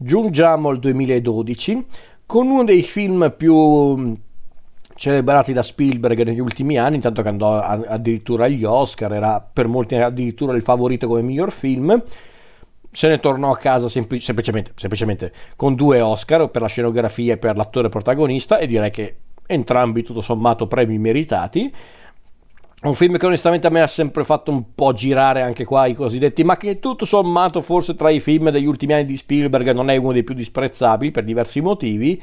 Giungiamo al 2012 con uno dei film più celebrati da Spielberg negli ultimi anni, intanto che andò addirittura agli Oscar, era per molti addirittura il favorito come miglior film. Se ne tornò a casa sempl- semplicemente, semplicemente con due Oscar per la scenografia e per l'attore protagonista e direi che entrambi tutto sommato premi meritati. Un film che onestamente a me ha sempre fatto un po' girare anche qua i cosiddetti, ma che tutto sommato forse tra i film degli ultimi anni di Spielberg non è uno dei più disprezzabili per diversi motivi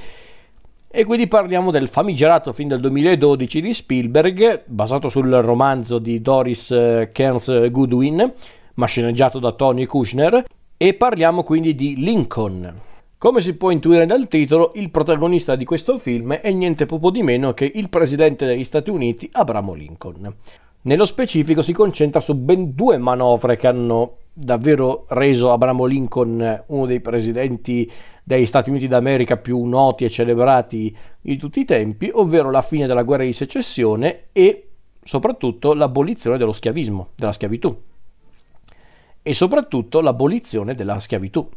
e quindi parliamo del famigerato film del 2012 di Spielberg, basato sul romanzo di Doris eh, Kearns Goodwin, ma sceneggiato da Tony Kushner, e parliamo quindi di Lincoln. Come si può intuire dal titolo, il protagonista di questo film è niente poco di meno che il presidente degli Stati Uniti, Abramo Lincoln. Nello specifico si concentra su ben due manovre che hanno davvero reso Abramo Lincoln uno dei presidenti degli Stati Uniti d'America più noti e celebrati di tutti i tempi, ovvero la fine della guerra di secessione e soprattutto l'abolizione dello schiavismo, della schiavitù. E soprattutto l'abolizione della schiavitù.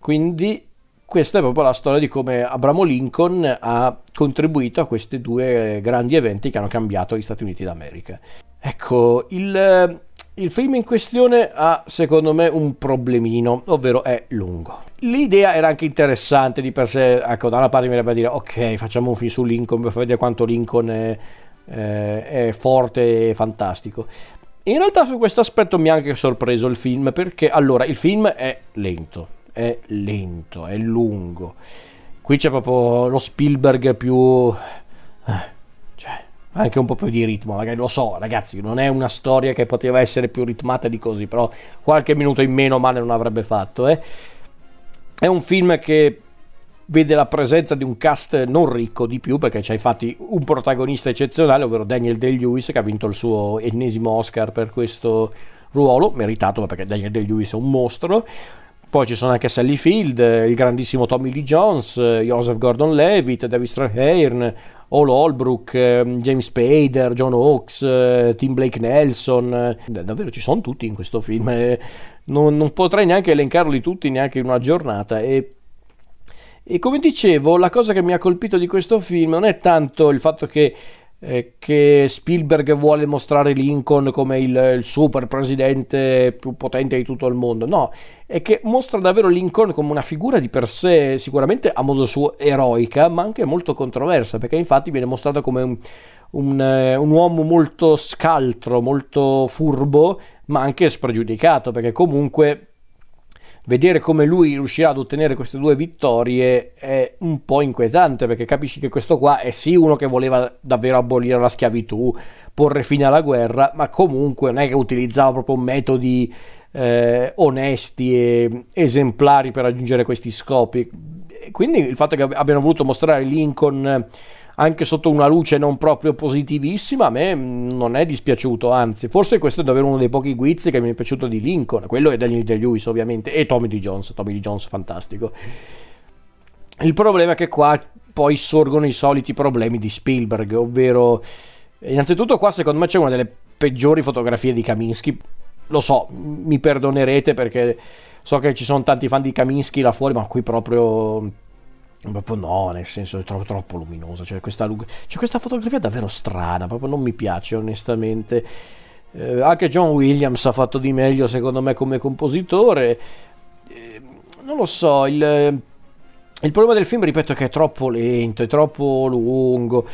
Quindi questa è proprio la storia di come Abramo Lincoln ha contribuito a questi due grandi eventi che hanno cambiato gli Stati Uniti d'America. Ecco, il, il film in questione ha secondo me un problemino, ovvero è lungo. L'idea era anche interessante di per sé, ecco, da una parte mi verrebbe a dire ok, facciamo un film su Lincoln per far vedere quanto Lincoln è, eh, è forte e fantastico. In realtà su questo aspetto mi ha anche sorpreso il film perché allora il film è lento, è lento, è lungo. Qui c'è proprio lo Spielberg più... Eh, anche un po' più di ritmo, magari lo so ragazzi, non è una storia che poteva essere più ritmata di così, però qualche minuto in meno male non avrebbe fatto. Eh. È un film che vede la presenza di un cast non ricco di più perché c'è infatti un protagonista eccezionale, ovvero Daniel Day-Lewis che ha vinto il suo ennesimo Oscar per questo ruolo, meritato perché Daniel Day-Lewis è un mostro. Poi ci sono anche Sally Field, il grandissimo Tommy Lee Jones, Joseph Gordon-Levitt, David Strathairn, All Holbrook, ehm, James Spader, John Hawkes, eh, Tim Blake Nelson, eh, davvero ci sono tutti in questo film, eh, non, non, potrei neanche elencarli tutti neanche in una giornata e, e come dicevo la cosa che mi ha colpito di questo film non è tanto il fatto che eh, che Spielberg vuole mostrare Lincoln come il, il, super presidente più potente di tutto il mondo. No, è che mostra davvero Lincoln come una figura di per sé sicuramente a modo suo eroica, ma anche molto controversa, perché infatti viene mostrato come un, un, eh, un uomo molto scaltro, molto furbo, ma anche spregiudicato, perché comunque vedere come lui riuscirà ad ottenere queste due vittorie è un po' inquietante perché capisci che questo qua è sì uno che voleva davvero abolire la schiavitù, porre fine alla guerra, ma comunque non è che utilizzava proprio metodi eh, onesti e esemplari per raggiungere questi scopi. Quindi il fatto che abbiano voluto mostrare Lincoln anche sotto una luce non proprio positivissima, a me mm, non è dispiaciuto, anzi, forse questo è davvero uno dei pochi guizzi che mi è piaciuto di Lincoln, quello è Daniel Day-Lewis ovviamente, e Tommy Lee Jones, Tommy Lee Jones fantastico. Il problema è che qua poi sorgono i soliti problemi di Spielberg, ovvero innanzitutto qua secondo me c'è una delle peggiori fotografie di Kaminsky. Lo so, mi perdonerete perché so che ci sono tanti fan di Kaminsky là fuori, ma qui proprio Proprio no, nel senso è troppo, troppo luminosa. Cioè questa, cioè questa, fotografia è davvero strana, proprio non mi piace onestamente. Eh, anche John Williams ha fatto di meglio secondo me come compositore. Eh, non lo so, il, il problema del film, ripeto, è che è troppo lento, è troppo lungo.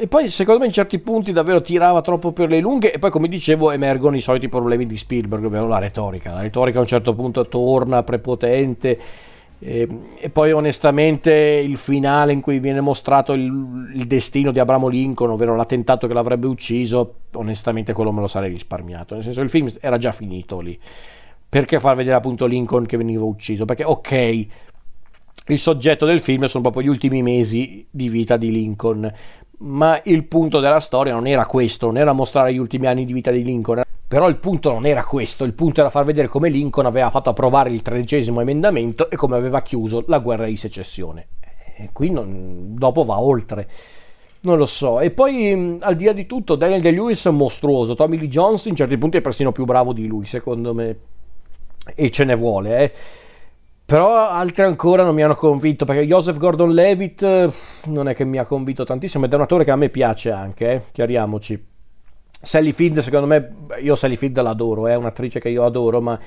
E poi secondo me in certi punti davvero tirava troppo per le lunghe e poi come dicevo emergono i soliti problemi di Spielberg, ovvero la retorica. La retorica a un certo punto torna prepotente e, e, poi onestamente il finale in cui viene mostrato il, il, destino di Abramo Lincoln, ovvero l'attentato che l'avrebbe ucciso, onestamente quello me lo sarei risparmiato. Nel senso il film era già finito lì. Perché far vedere appunto Lincoln che veniva ucciso? Perché ok, il soggetto del film sono proprio gli ultimi mesi di vita di Lincoln, ma il punto della storia non era questo, non era mostrare gli ultimi anni di vita di Lincoln, però il punto non era questo, il punto era far vedere come Lincoln aveva fatto approvare il tredicesimo emendamento e come aveva chiuso la guerra di secessione. E qui non, dopo va oltre. Non lo so. E poi, al di là di tutto, Daniel De-Lewis è mostruoso. Tommy Lee Jones in certi punti è persino più bravo di lui, secondo me. E ce ne vuole, eh. Però altri ancora non mi hanno convinto, perché Joseph Gordon-Levitt eh, non è che mi ha convinto tantissimo, ed è un attore che a me piace anche, eh, chiariamoci. Sally Field, secondo me, io Sally Field l'adoro, è un'attrice che io adoro, ma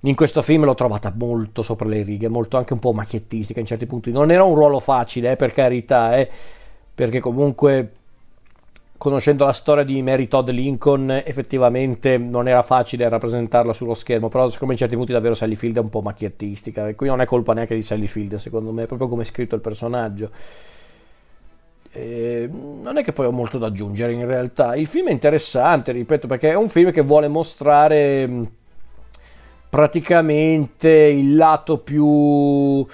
in questo film l'ho trovata molto sopra le righe, molto anche un po' macchiettistica in certi punti. Non era un ruolo facile, eh, per carità, eh, perché comunque conoscendo la storia di Mary Todd Lincoln, effettivamente non era facile rappresentarla sullo schermo, però secondo me in certi punti davvero Sally Field è un po' macchiettistica, e qui non è colpa neanche di Sally Field, secondo me, è proprio come è scritto il personaggio. E non è che poi ho molto da aggiungere in realtà. Il film è interessante, ripeto, perché è un film che vuole mostrare praticamente il lato più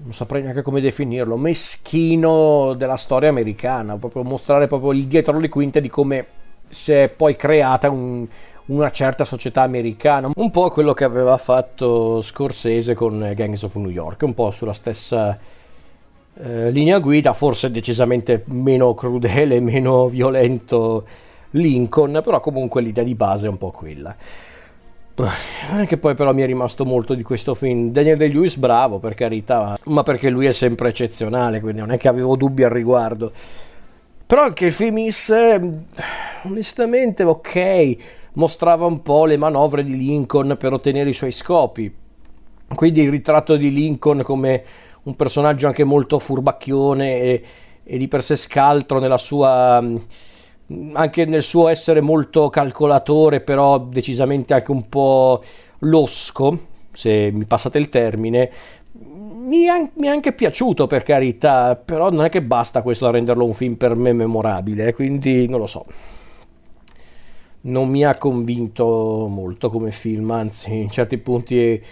non saprei neanche come definirlo, meschino della storia americana, proprio mostrare proprio il dietro le quinte di come si è poi creata un, una certa società americana, un po' quello che aveva fatto Scorsese con Gangs of New York, un po' sulla stessa eh, linea guida, forse decisamente meno crudele, meno violento Lincoln, però comunque l'idea di base è un po' quella. Che poi però mi è rimasto molto di questo film. Daniel De-Lewis bravo per carità, ma perché lui è sempre eccezionale, quindi non è che avevo dubbi al riguardo. Però anche il film in sé, onestamente, ok, mostrava un po' le manovre di Lincoln per ottenere i suoi scopi. Quindi il ritratto di Lincoln come un personaggio anche molto furbacchione e, e di per sé scaltro nella sua anche nel suo essere molto calcolatore, però decisamente anche un po' losco, se mi passate il termine, mi è, mi è, anche piaciuto per carità, però non è che basta questo a renderlo un film per me memorabile, quindi non lo so. Non mi ha convinto molto come film, anzi in certi punti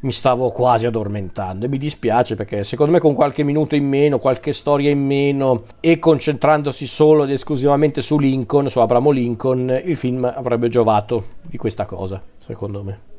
mi stavo quasi addormentando e mi dispiace perché secondo me con qualche minuto in meno, qualche storia in meno e concentrandosi solo ed esclusivamente su Lincoln, su Abramo Lincoln, il film avrebbe giovato di questa cosa, secondo me.